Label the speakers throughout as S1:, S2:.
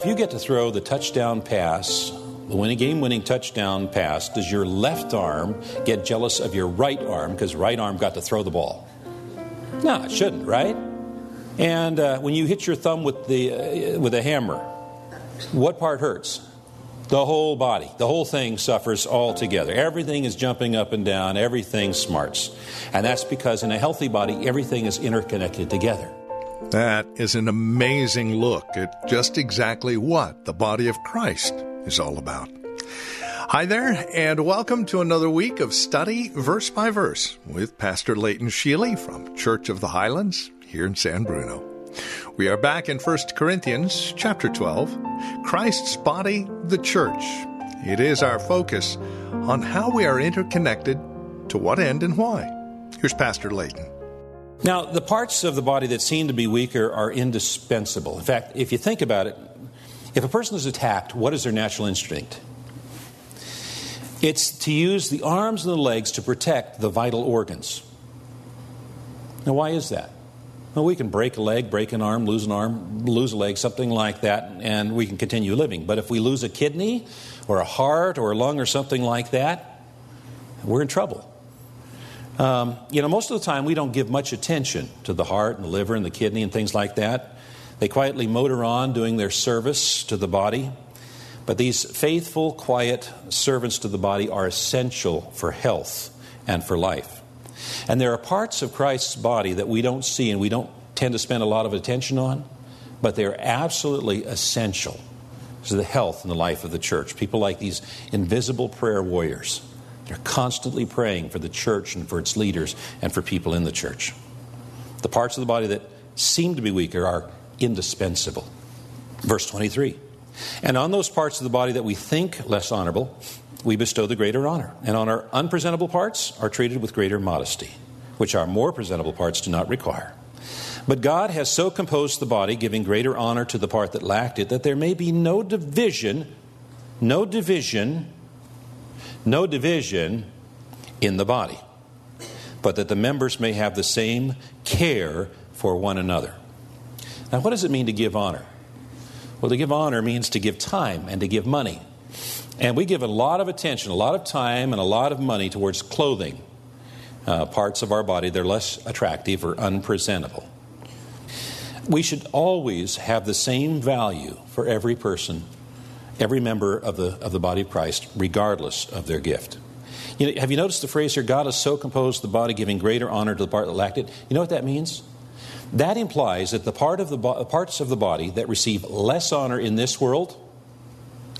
S1: If you get to throw the touchdown pass, the winning game winning touchdown pass, does your left arm get jealous of your right arm because right arm got to throw the ball? No, it shouldn't, right? And uh, when you hit your thumb with the uh, with a hammer, what part hurts? The whole body, the whole thing suffers altogether. Everything is jumping up and down, everything smarts. And that's because in a healthy body, everything is interconnected together.
S2: That is an amazing look at just exactly what the body of Christ is all about. Hi there, and welcome to another week of Study Verse by Verse with Pastor Leighton Sheely from Church of the Highlands here in San Bruno. We are back in 1 Corinthians chapter 12, Christ's body, the church. It is our focus on how we are interconnected, to what end and why. Here's Pastor Leighton.
S1: Now, the parts of the body that seem to be weaker are indispensable. In fact, if you think about it, if a person is attacked, what is their natural instinct? It's to use the arms and the legs to protect the vital organs. Now, why is that? Well, we can break a leg, break an arm, lose an arm, lose a leg, something like that, and we can continue living. But if we lose a kidney or a heart or a lung or something like that, we're in trouble. Um, you know, most of the time we don't give much attention to the heart and the liver and the kidney and things like that. They quietly motor on doing their service to the body. But these faithful, quiet servants to the body are essential for health and for life. And there are parts of Christ's body that we don't see and we don't tend to spend a lot of attention on, but they're absolutely essential to the health and the life of the church. People like these invisible prayer warriors. They're constantly praying for the church and for its leaders and for people in the church. The parts of the body that seem to be weaker are indispensable. Verse 23 And on those parts of the body that we think less honorable, we bestow the greater honor. And on our unpresentable parts are treated with greater modesty, which our more presentable parts do not require. But God has so composed the body, giving greater honor to the part that lacked it, that there may be no division, no division no division in the body, but that the members may have the same care for one another. Now, what does it mean to give honor? Well, to give honor means to give time and to give money. And we give a lot of attention, a lot of time, and a lot of money towards clothing uh, parts of our body that are less attractive or unpresentable. We should always have the same value for every person every member of the, of the body of Christ, regardless of their gift. You know, have you noticed the phrase here, God has so composed the body, giving greater honor to the part that lacked it? You know what that means? That implies that the part of the bo- parts of the body that receive less honor in this world,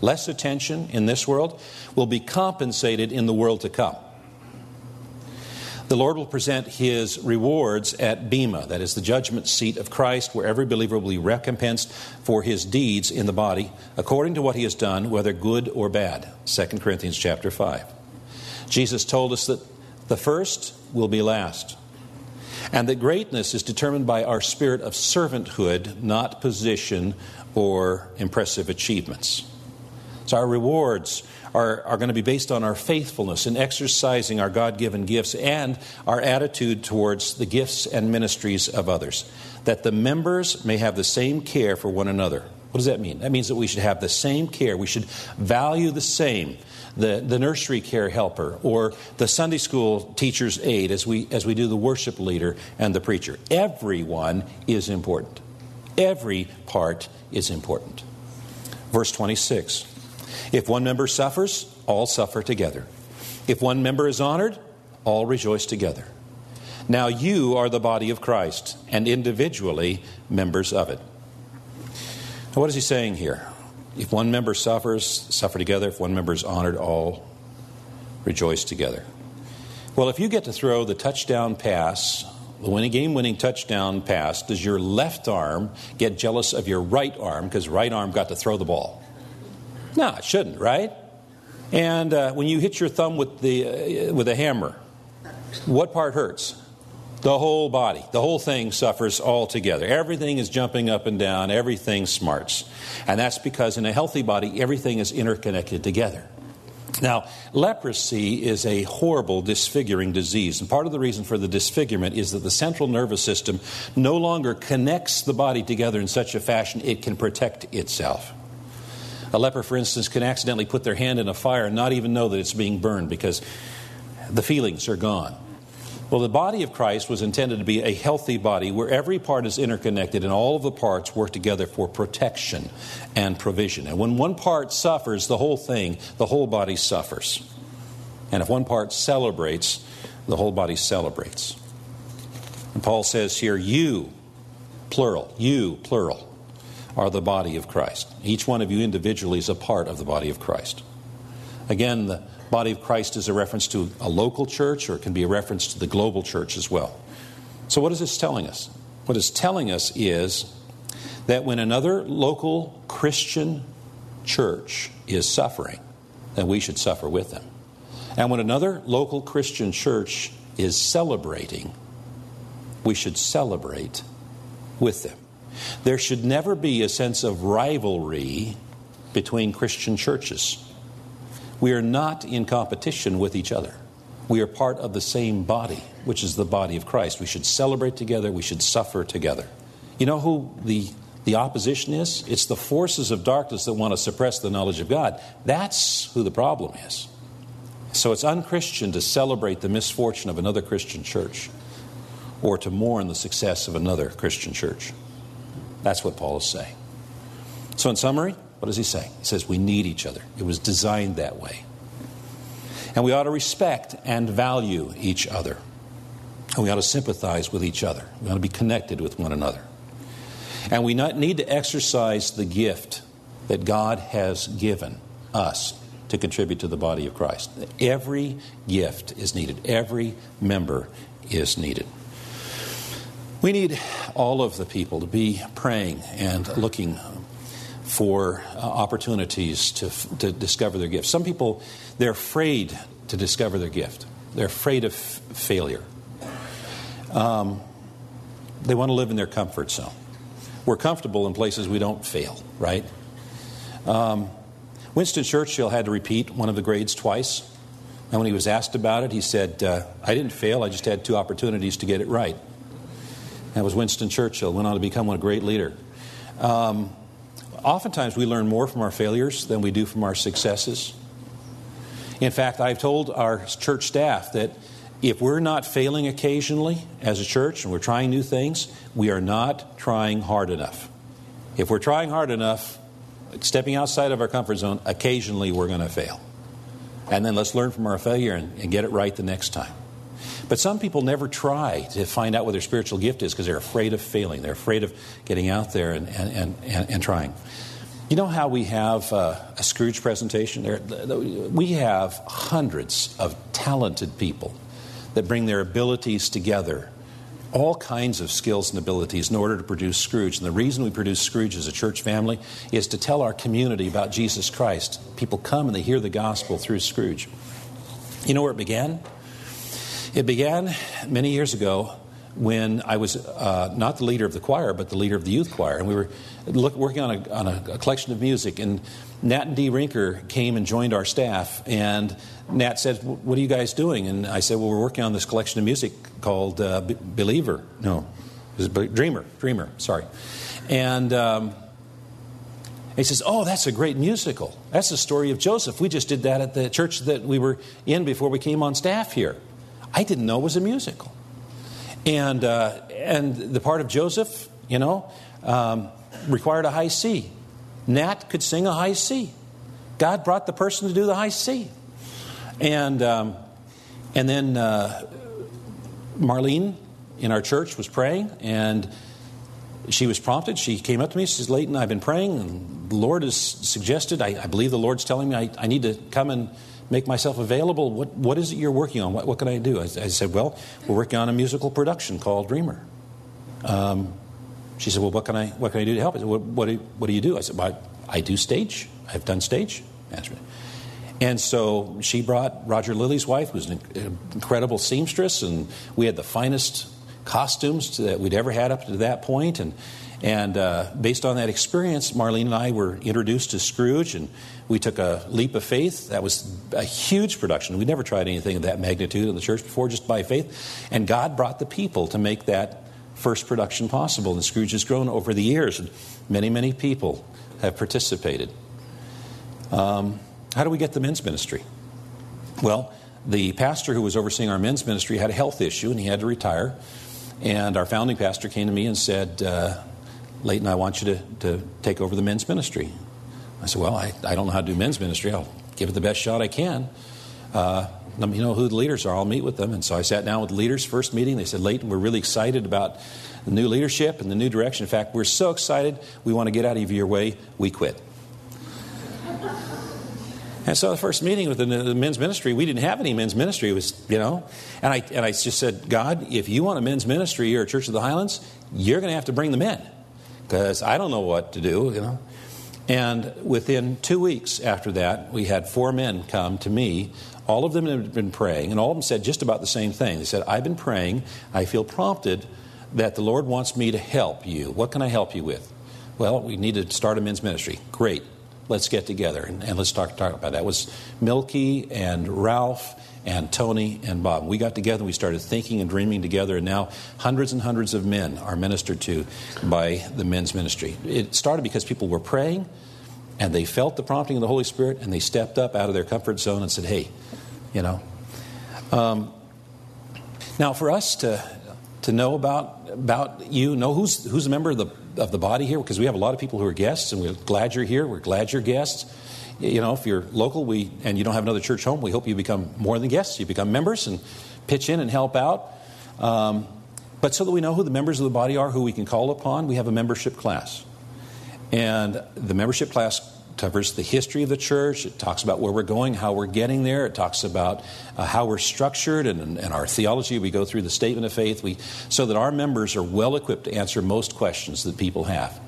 S1: less attention in this world, will be compensated in the world to come. The Lord will present his rewards at Bema, that is the judgment seat of Christ, where every believer will be recompensed for his deeds in the body, according to what he has done, whether good or bad. 2 Corinthians chapter 5. Jesus told us that the first will be last, and that greatness is determined by our spirit of servanthood, not position or impressive achievements. So our rewards are, are going to be based on our faithfulness in exercising our God given gifts and our attitude towards the gifts and ministries of others. That the members may have the same care for one another. What does that mean? That means that we should have the same care. We should value the same. The, the nursery care helper or the Sunday school teacher's aide as we, as we do the worship leader and the preacher. Everyone is important. Every part is important. Verse 26 if one member suffers, all suffer together. If one member is honored, all rejoice together. Now you are the body of Christ, and individually members of it. Now, what is he saying here? If one member suffers, suffer together. If one member is honored, all rejoice together. Well, if you get to throw the touchdown pass the winning game winning touchdown pass, does your left arm get jealous of your right arm because right arm got to throw the ball? No, it shouldn't, right? And uh, when you hit your thumb with, the, uh, with a hammer, what part hurts? The whole body, the whole thing suffers altogether. Everything is jumping up and down, everything smarts. And that's because in a healthy body, everything is interconnected together. Now, leprosy is a horrible disfiguring disease, and part of the reason for the disfigurement is that the central nervous system no longer connects the body together in such a fashion it can protect itself. A leper, for instance, can accidentally put their hand in a fire and not even know that it's being burned because the feelings are gone. Well, the body of Christ was intended to be a healthy body where every part is interconnected and all of the parts work together for protection and provision. And when one part suffers, the whole thing, the whole body suffers. And if one part celebrates, the whole body celebrates. And Paul says here, you, plural, you, plural, are the body of Christ. Each one of you individually is a part of the body of Christ. Again, the body of Christ is a reference to a local church or it can be a reference to the global church as well. So, what is this telling us? What it's telling us is that when another local Christian church is suffering, then we should suffer with them. And when another local Christian church is celebrating, we should celebrate with them. There should never be a sense of rivalry between Christian churches. We are not in competition with each other. We are part of the same body, which is the body of Christ. We should celebrate together, we should suffer together. You know who the, the opposition is? It's the forces of darkness that want to suppress the knowledge of God. That's who the problem is. So it's unchristian to celebrate the misfortune of another Christian church or to mourn the success of another Christian church. That's what Paul is saying. So, in summary, what does he say? He says we need each other. It was designed that way. And we ought to respect and value each other. And we ought to sympathize with each other. We ought to be connected with one another. And we need to exercise the gift that God has given us to contribute to the body of Christ. Every gift is needed, every member is needed. We need all of the people to be praying and looking for uh, opportunities to, to discover their gift. Some people, they're afraid to discover their gift, they're afraid of f- failure. Um, they want to live in their comfort zone. We're comfortable in places we don't fail, right? Um, Winston Churchill had to repeat one of the grades twice. And when he was asked about it, he said, uh, I didn't fail, I just had two opportunities to get it right. That was Winston Churchill, went on to become a great leader. Um, oftentimes we learn more from our failures than we do from our successes. In fact, I've told our church staff that if we're not failing occasionally as a church and we're trying new things, we are not trying hard enough. If we're trying hard enough, stepping outside of our comfort zone, occasionally we're going to fail. And then let's learn from our failure and, and, get it right the next time. But some people never try to find out what their spiritual gift is because they're afraid of failing. They're afraid of getting out there and, and, and, and trying. You know how we have uh, a Scrooge presentation? There, we have hundreds of talented people that bring their abilities together, all kinds of skills and abilities, in order to produce Scrooge. And the reason we produce Scrooge as a church family is to tell our community about Jesus Christ. People come and they hear the gospel through Scrooge. You know where it began? It began many years ago when I was uh, not the leader of the choir, but the leader of the youth choir. And we were look, working on, a, on a, a, collection of music. And Nat and Dee Rinker came and joined our staff. And Nat said, What are you guys doing? And I said, Well, we're working on this collection of music called uh, B- Believer. No, it was Dreamer. Dreamer, sorry. And. Um, he says, Oh, that's a great musical. That's the story of Joseph. We just did that at the church that we were in before we came on staff here. I didn't know it was a musical. And, uh, and the part of Joseph, you know, um, required a high C. Nat could sing a high C. God brought the person to do the high C. And, um, and then uh, Marlene in our church was praying, and she was prompted. She came up to me. She says, Leighton, I've been praying, and the Lord has suggested, I, I believe the Lord's telling me I, I, need to come and make myself available. What, what is it you're working on? What, what can I do? I, I, said, Well, we're working on a musical production called Dreamer. Um, she said, Well, what can I, what can I do to help? I said, what, what, do, what do you do? I said, well, I, do stage. I've done stage management. And so she brought Roger Lilly's wife, who's an incredible seamstress, and we had the finest costumes that we'd ever had up to that point. And, and uh, based on that experience, Marlene and I were introduced to Scrooge, and we took a leap of faith. That was a huge production. We'd never tried anything of that magnitude in the church before, just by faith. And God brought the people to make that first production possible. And Scrooge has grown over the years, and many, many people have participated. Um, how do we get the men's ministry? Well, the pastor who was overseeing our men's ministry had a health issue and he had to retire. And our founding pastor came to me and said, uh, Leighton, I want you to, to take over the men's ministry. I said, Well, I, I don't know how to do men's ministry. I'll give it the best shot I can. Uh, let me know who the leaders are. I'll meet with them. And so I sat down with the leaders, first meeting. They said, Leighton, we're really excited about the new leadership and the new direction. In fact, we're so excited, we want to get out of your way. We quit. And so the first meeting with the, the, men's ministry, we didn't have any men's ministry. It was, you know, and I, and I just said, God, if you want a men's ministry here at Church of the Highlands, you're going to have to bring the men because I don't know what to do, you know. And within two weeks after that, we had four men come to me. All of them had been praying, and all of them said just about the same thing. They said, I've been praying. I feel prompted that the Lord wants me to help you. What can I help you with? Well, we need to start a men's ministry. Great let's get together and, and let's talk, talk about that. That was Milky and Ralph and Tony and Bob. We got together, we started thinking and dreaming together, and now hundreds and hundreds of men are ministered to by the men's ministry. It started because people were praying and they felt the prompting of the Holy Spirit and they stepped up out of their comfort zone and said, hey, you know. Um, now, for us to, to know about, about you, know who's, who's a member of the of the body here because we have a lot of people who are guests, and we're glad you're here. We're glad you're guests. You know, if you're local, we and you don't have another church home, we hope you become more than guests. You become members and pitch in and help out. Um, but so that we know who the members of the body are, who we can call upon, we have a membership class. And the membership class covers the history of the church. It talks about where we're going, how we're getting there. It talks about uh, how we're structured and, and, our theology. We go through the statement of faith we, so that our members are well equipped to answer most questions that people have.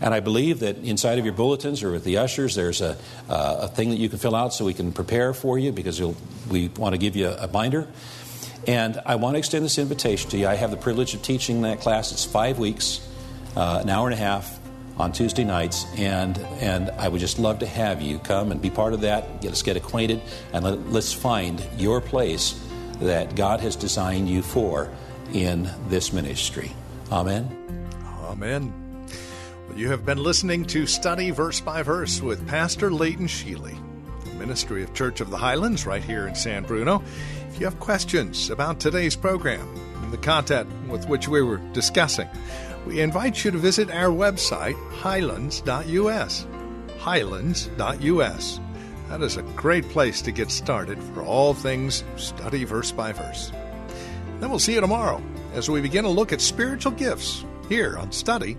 S1: And I believe that inside of your bulletins or with the ushers, there's a, uh, a thing that you can fill out so we can prepare for you because we want to give you a, binder. And I want to extend this invitation to you. I have the privilege of teaching that class. It's five weeks, uh, an hour and a half on Tuesday nights, and and I would just love to have you come and be part of that. Get us get acquainted, and let, let's find your place that God has designed you for in this ministry. Amen.
S2: Amen. You have been listening to Study Verse by Verse with Pastor Leighton Sheely, the Ministry of Church of the Highlands, right here in San Bruno. If you have questions about today's program and the content with which we were discussing, we invite you to visit our website, highlands.us. Highlands.us. That is a great place to get started for all things study verse by verse. Then we'll see you tomorrow as we begin a look at spiritual gifts here on Study